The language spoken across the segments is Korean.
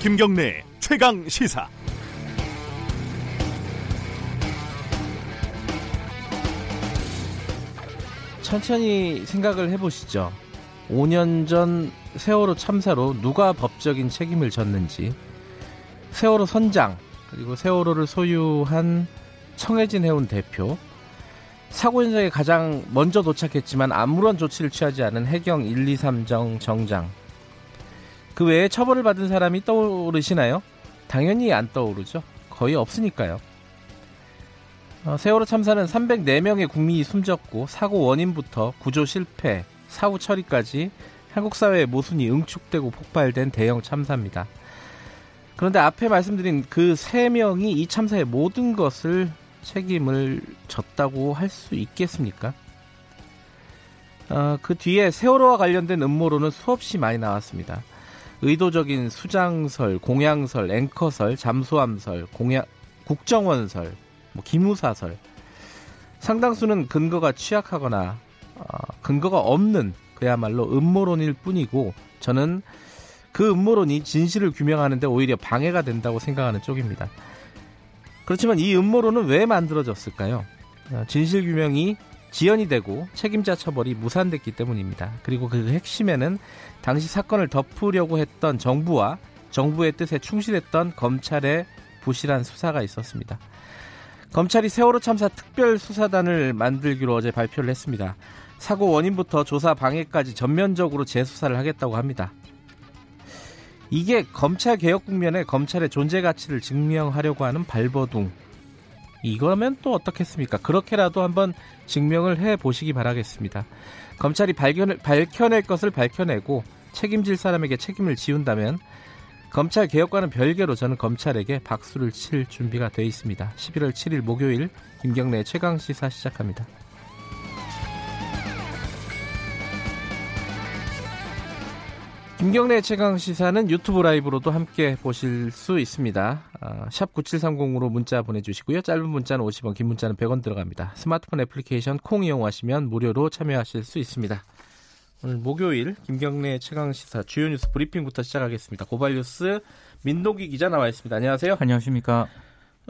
김경래 최강 시사. 천천히 생각을 해보시죠. 5년 전 세월호 참사로 누가 법적인 책임을 졌는지, 세월호 선장, 그리고 세월호를 소유한 청해진 해운 대표, 사고 현장에 가장 먼저 도착했지만 아무런 조치를 취하지 않은 해경 1, 2, 3정 정장. 그 외에 처벌을 받은 사람이 떠오르시나요? 당연히 안 떠오르죠. 거의 없으니까요. 어, 세월호 참사는 304명의 국민이 숨졌고 사고 원인부터 구조 실패, 사후 처리까지 한국 사회의 모순이 응축되고 폭발된 대형 참사입니다. 그런데 앞에 말씀드린 그 세 명이 이 참사의 모든 것을 책임을 졌다고 할 수 있겠습니까? 어, 그 뒤에 세월호와 관련된 음모론은 수없이 많이 나왔습니다. 의도적인 수장설, 공양설, 앵커설, 잠수함설, 공양, 국정원설, 뭐 기무사설. 상당수는 근거가 취약하거나 어, 근거가 없는 그야말로 음모론일 뿐이고 저는 그 음모론이 진실을 규명하는데 오히려 방해가 된다고 생각하는 쪽입니다. 그렇지만 이 음모론은 왜 만들어졌을까요? 어, 진실 규명이 지연이 되고 책임자 처벌이 무산됐기 때문입니다. 그리고 그 핵심에는 당시 사건을 덮으려고 했던 정부와 정부의 뜻에 충실했던 검찰의 부실한 수사가 있었습니다. 검찰이 세월호 참사 특별수사단을 만들기로 어제 발표를 했습니다. 사고 원인부터 조사 방해까지 전면적으로 재수사를 하겠다고 합니다. 이게 검찰 개혁 국면에 검찰의 존재 가치를 증명하려고 하는 발버둥. 이거면 또 어떻겠습니까? 그렇게라도 한번 증명을 해 보시기 바라겠습니다. 검찰이 발견, 밝혀낼 것을 밝혀내고 책임질 사람에게 책임을 지운다면 검찰 개혁과는 별개로 저는 검찰에게 박수를 칠 준비가 되어 있습니다. 11월 7일 목요일 김경래 최강 시사 시작합니다. 김경래 최강 시사는 유튜브 라이브로도 함께 보실 수 있습니다. 아, 샵 9730으로 문자 보내주시고요. 짧은 문자는 50원, 긴 문자는 100원 들어갑니다. 스마트폰 애플리케이션 콩 이용하시면 무료로 참여하실 수 있습니다. 오늘 목요일 김경래 최강 시사 주요 뉴스 브리핑부터 시작하겠습니다. 고발 뉴스 민동기 기자 나와 있습니다. 안녕하세요. 안녕하십니까.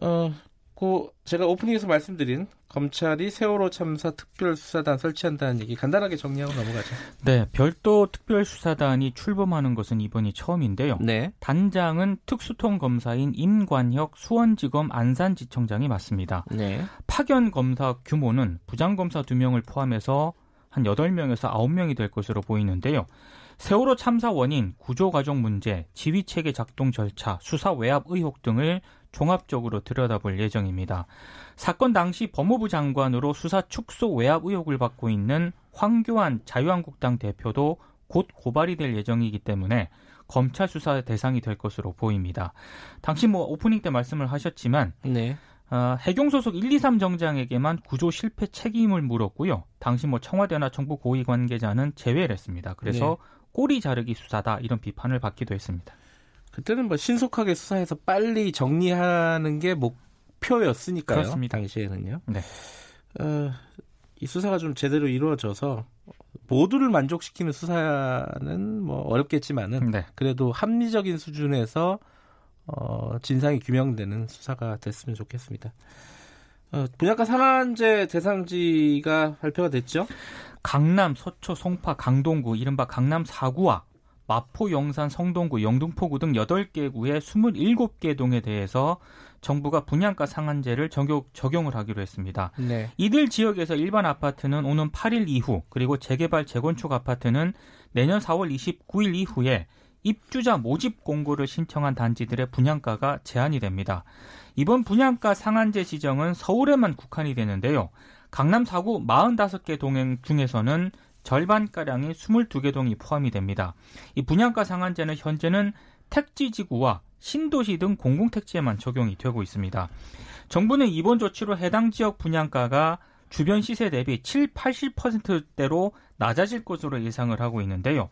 어, 그 제가 오프닝에서 말씀드린 검찰이 세월호 참사 특별수사단 설치한다는 얘기 간단하게 정리하고 넘어가죠. 네, 별도 특별수사단이 출범하는 것은 이번이 처음인데요. 네. 단장은 특수통 검사인 임관혁 수원지검 안산지청장이 맡습니다. 네. 파견 검사 규모는 부장검사 2명을 포함해서 한 8명에서 9명이 될 것으로 보이는데요. 세월호 참사 원인, 구조 과정 문제, 지휘 체계 작동 절차, 수사 외압 의혹 등을 종합적으로 들여다볼 예정입니다. 사건 당시 법무부 장관으로 수사 축소 외압 의혹을 받고 있는 황교안 자유한국당 대표도 곧 고발이 될 예정이기 때문에 검찰 수사 대상이 될 것으로 보입니다. 당시 뭐 오프닝 때 말씀을 하셨지만 네. 어, 해경 소속 1, 2, 3 정장에게만 구조 실패 책임을 물었고요. 당시 뭐 청와대나 정부 고위 관계자는 제외를 했습니다. 그래서 네. 꼬리 자르기 수사다 이런 비판을 받기도 했습니다. 그때는 뭐 신속하게 수사해서 빨리 정리하는 게 목표였으니까요. 그렇습니다. 당시에는요. 네. 어, 이 수사가 좀 제대로 이루어져서 모두를 만족시키는 수사는 뭐 어렵겠지만은 네. 그래도 합리적인 수준에서 어, 진상이 규명되는 수사가 됐으면 좋겠습니다. 어, 분양가 상한제 대상지가 발표가 됐죠? 강남, 서초, 송파, 강동구, 이른바 강남 4구와 마포, 영산, 성동구, 영등포구 등 8개 구의 27개 동에 대해서 정부가 분양가 상한제를 적용, 적용 을 하기로 했습니다. 네. 이들 지역에서 일반 아파트는 오는 8일 이후 그리고 재개발 재건축 아파트는 내년 4월 29일 이후에 입주자 모집 공고를 신청한 단지들의 분양가가 제한이 됩니다. 이번 분양가 상한제 지정은 서울에만 국한이 되는데요. 강남 4구 45개 동행 중에서는 절반가량이 22개 동이 포함이 됩니다. 이 분양가 상한제는 현재는 택지 지구와 신도시 등 공공택지에만 적용이 되고 있습니다. 정부는 이번 조치로 해당 지역 분양가가 주변 시세 대비 7, 80%대로 낮아질 것으로 예상을 하고 있는데요.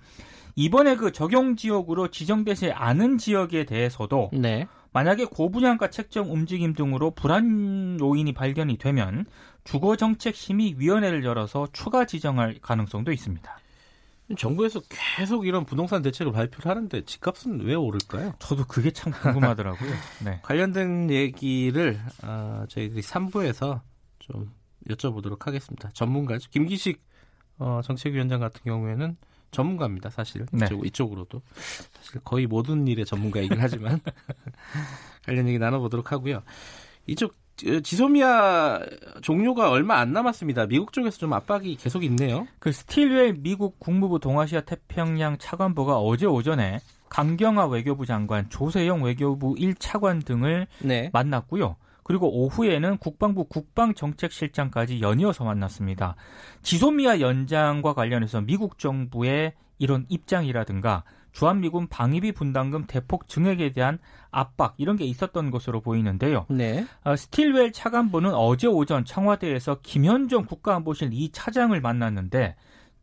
이번에 그 적용 지역으로 지정되지 않은 지역에 대해서도 네. 만약에 고분양가 책정 움직임 등으로 불안 요인이 발견이 되면 주거정책심의위원회를 열어서 추가 지정할 가능성도 있습니다. 정부에서 계속 이런 부동산 대책을 발표를 하는데 집값은 왜 오를까요? 저도 그게 참 궁금하더라고요. 네. 관련된 얘기를 어, 저희들이 3부에서 좀 여쭤보도록 하겠습니다. 전문가죠. 김기식 어, 정책위원장 같은 경우에는 전문가입니다. 사실 네. 이쪽, 이쪽 으로도 사실 거의 모든 일의 전문가이긴 하지만 관련 얘기 나눠보도록 하고요. 이쪽 어, 지소미아 종료가 얼마 안 남았습니다. 미국 쪽에서 좀 압박이 계속 있네요. 그 스틸웰 미국 국무부 동아시아 태평양 차관보가 어제 오전에 강경화 외교부 장관, 조세영 외교부 1차관 등을 네. 만났고요. 그리고 오후에는 국방부 국방정책실장까지 연이어서 만났습니다. 지소미아 연장과 관련해서 미국 정부의 이런 입장이라든가 주한미군 방위비 분담금 대폭 증액에 대한 압박 이런 게 있었던 것으로 보이는데요. 네. 어, 스틸웰 차관보는 어제 오전 청와대에서 김현정 국가안보실 2 차장을 만났는데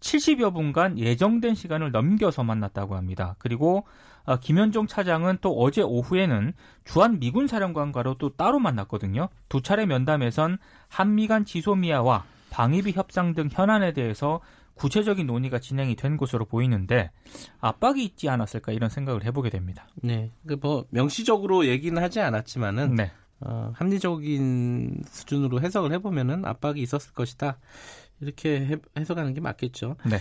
70여 분간 예정된 시간을 넘겨서 만났다고 합니다. 그리고 어, 김현종 차장은 또 어제 오후에는 주한 미군 사령관과로 또 따로 만났거든요. 두 차례 면담에선 한미 간 지소미아와 방위비 협상 등 현안에 대해서 구체적인 논의가 진행이 된 것으로 보이는데 압박이 있지 않았을까 이런 생각을 해보게 됩니다. 네. 그뭐 명시적으로 얘기는 하지 않았지만은 네. 어, 합리적인 수준으로 해석을 해보면은 압박이 있었을 것이다. 이렇게 해, 해석하는 게 맞겠죠. 네.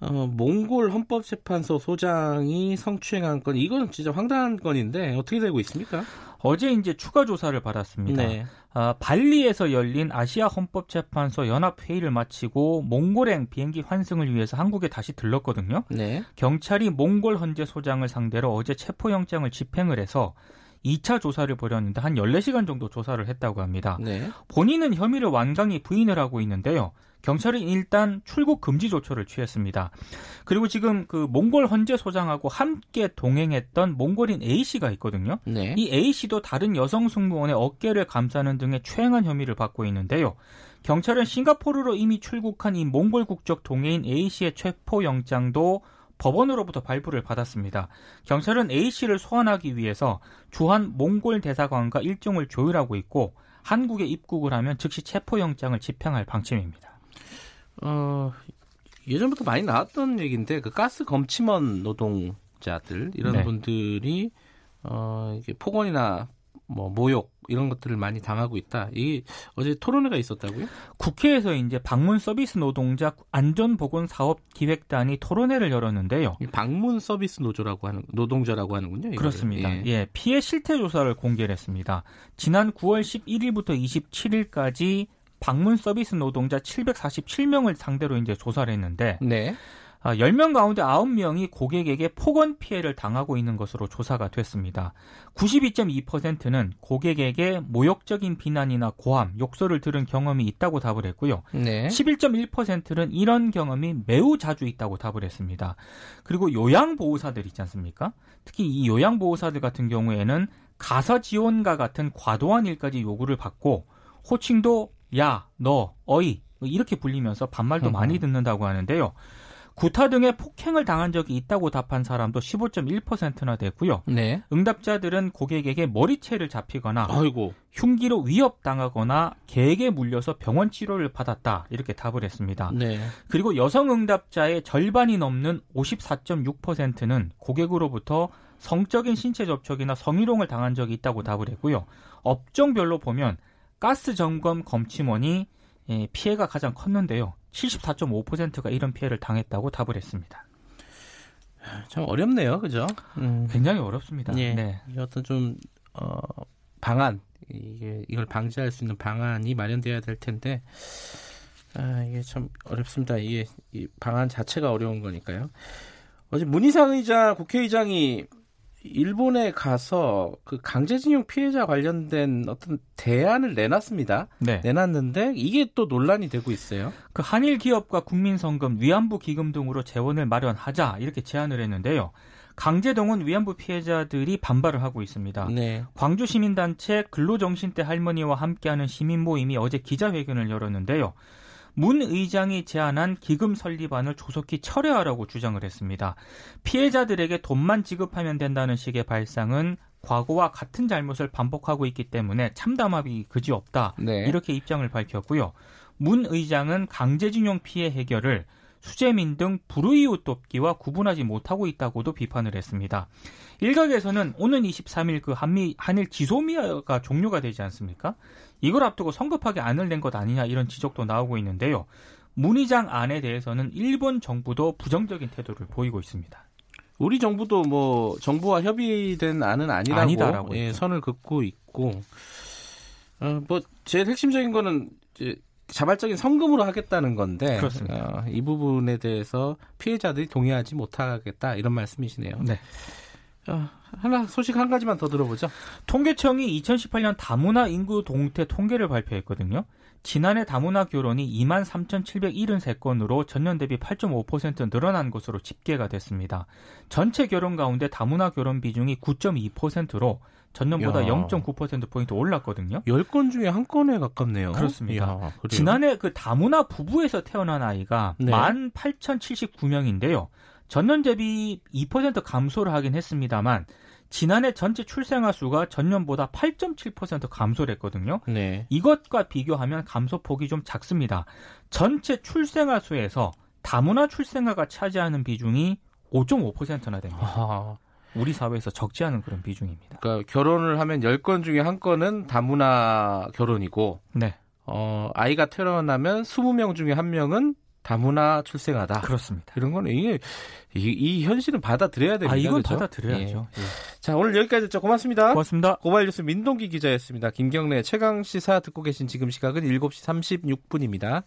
어, 몽골 헌법재판소 소장이 성추행한 건 이건 진짜 황당한 건인데 어떻게 되고 있습니까? 어제 이제 추가 조사를 받았습니다. 네. 아, 발리에서 열린 아시아 헌법재판소 연합 회의를 마치고 몽골행 비행기 환승을 위해서 한국에 다시 들렀거든요. 네. 경찰이 몽골 헌재 소장을 상대로 어제 체포영장을 집행을 해서 2차 조사를 벌였는데 한 14시간 정도 조사를 했다고 합니다. 네. 본인은 혐의를 완강히 부인을 하고 있는데요. 경찰은 일단 출국 금지 조처를 취했습니다. 그리고 지금 그 몽골 헌재 소장하고 함께 동행했던 몽골인 A 씨가 있거든요. 네. 이 A 씨도 다른 여성 승무원의 어깨를 감싸는 등의 추행한 혐의를 받고 있는데요. 경찰은 싱가포르로 이미 출국한 이 몽골 국적 동해인 A 씨의 체포 영장도 법원으로부터 발부를 받았습니다. 경찰은 A 씨를 소환하기 위해서 주한 몽골 대사관과 일정을 조율하고 있고 한국에 입국을 하면 즉시 체포 영장을 집행할 방침입니다. 어, 예전부터 많이 나왔던 얘기인데 그 가스 검침원 노동자들 이런 네. 분들이 어, 이게 폭언이나 뭐 모욕 이런 것들을 많이 당하고 있다. 이게 어제 토론회가 있었다고요? 국회에서 이제 방문 서비스 노동자 안전보건 사업 기획단이 토론회를 열었는데요. 이 방문 서비스 노조라고 하는 노동자라고 하는군요. 이거를. 그렇습니다. 예. 예. 피해 실태 조사를 공개를 했습니다. 지난 9월 11일부터 27일까지 방문 서비스 노동자 747명을 상대로 이제 조사를 했는데 네. 아, 10명 가운데 9명이 고객에게 폭언 피해를 당하고 있는 것으로 조사가 됐습니다. 92.2%는 고객에게 모욕적인 비난이나 고함, 욕설을 들은 경험이 있다고 답을 했고요. 네. 11.1%는 이런 경험이 매우 자주 있다고 답을 했습니다. 그리고 요양보호사들 있지 않습니까? 특히 이 요양보호사들 같은 경우에는 가사 지원과 같은 과도한 일까지 요구를 받고 호칭도 야, 너, 어이 뭐 이렇게 불리면서 반말도 음. 많이 듣는다고 하는데요. 구타 등의 폭행을 당한 적이 있다고 답한 사람도 15.1%나 됐고요. 네. 응답자들은 고객에게 머리채를 잡히거나 아이고. 흉기로 위협당하거나 개에게 물려서 병원 치료를 받았다 이렇게 답을 했습니다. 네. 그리고 여성 응답자의 절반이 넘는 54.6%는 고객으로부터 성적인 신체 접촉이나 성희롱을 당한 적이 있다고 답을 했고요. 업종별로 보면 가스 점검 검침원이 예, 피해가 가장 컸는데요. 74.5%가 이런 피해를 당했다고 답을 했습니다. 참 어렵네요. 그죠? 음. 굉장히 어렵습니다. 예. 네. 이 어떤 좀 어, 방안 이게 이걸 방지할 수 있는 방안이 마련돼야 될 텐데 아 이게 참 어렵습니다. 이게 이 방안 자체가 어려운 거니까요. 어제 문희상 의장 국회의장이 일본에 가서 그 강제징용 피해자 관련된 어떤 대안을 내놨습니다. 네. 내놨는데 이게 또 논란이 되고 있어요. 그 한일 기업과 국민성금, 위안부 기금 등으로 재원을 마련하자 이렇게 제안을 했는데요. 강제동원 위안부 피해자들이 반발을 하고 있습니다. 네. 광주 시민단체 근로정신대 할머니와 함께하는 시민 모임이 어제 기자회견을 열었는데요. 문 의장이 제안한 기금 설립안을 조속히 철회하라고 주장을 했습니다. 피해자들에게 돈만 지급하면 된다는 식의 발상은 과거와 같은 잘못을 반복하고 있기 때문에 참담함이 그지없다. 네. 이렇게 입장을 밝혔고요. 문 의장은 강제징용 피해 해결을 수재민 등 불우이웃 돕기와 구분하지 못하고 있다고도 비판을 했습니다. 일각에서는 오는 23일 그 한미 한일 지소미아가 종료가 되지 않습니까? 이걸 앞두고 성급하게 안을 낸 것 아니냐 이런 지적도 나오고 있는데요. 문의장 안에 대해서는 일본 정부도 부정적인 태도를 보이고 있습니다. 우리 정부도 뭐 정부와 협의된 안은 아니라고, 아니다라고 예. 선을 긋고 있고 어, 뭐 제일 핵심적인 거는 이제 자발적인 성금으로 하겠다는 건데 그렇습니다. 어, 이 부분에 대해서 피해자들이 동의하지 못하겠다 이런 말씀이시네요. 네. 어, 하나 소식 한 가지만 더 들어보죠. 통계청이 2018년 다문화 인구 동태 통계를 발표했거든요. 지난해 다문화 결혼이 2만 3,773건으로 전년 대비 8.5% 늘어난 것으로 집계가 됐습니다. 전체 결혼 가운데 다문화 결혼 비중이 9.2%로 전년보다 야. 0.9%포인트 올랐거든요. 10건 중에 한 건에 가깝네요. 그렇습니다. 그래요? 지난해 그 다문화 부부에서 태어난 아이가 네. 18,079명인데요. 전년 대비 2% 감소를 하긴 했습니다만 지난해 전체 출생아 수가 전년보다 8.7% 감소를 했거든요. 네. 이것과 비교하면 감소폭이 좀 작습니다. 전체 출생아 수에서 다문화 출생아가 차지하는 비중이 5.5%나 됩니다. 아, 우리 사회에서 적지 않은 그런 비중입니다. 그러니까 결혼을 하면 10건 중에 한 건은 다문화 결혼이고 네, 어, 아이가 태어나면 20명 중에 한 명은 다문화 출생하다. 그렇습니다. 이런 거는 이게 이, 이 현실은 받아들여야 됩니다. 아, 이건 그렇죠? 받아들여야죠. 예. 자, 오늘 여기까지 듣죠. 고맙습니다. 고맙습니다. 고발 뉴스 민동기 기자였습니다. 김경래 최강 시사 듣고 계신 지금 시각은 7시 36분입니다.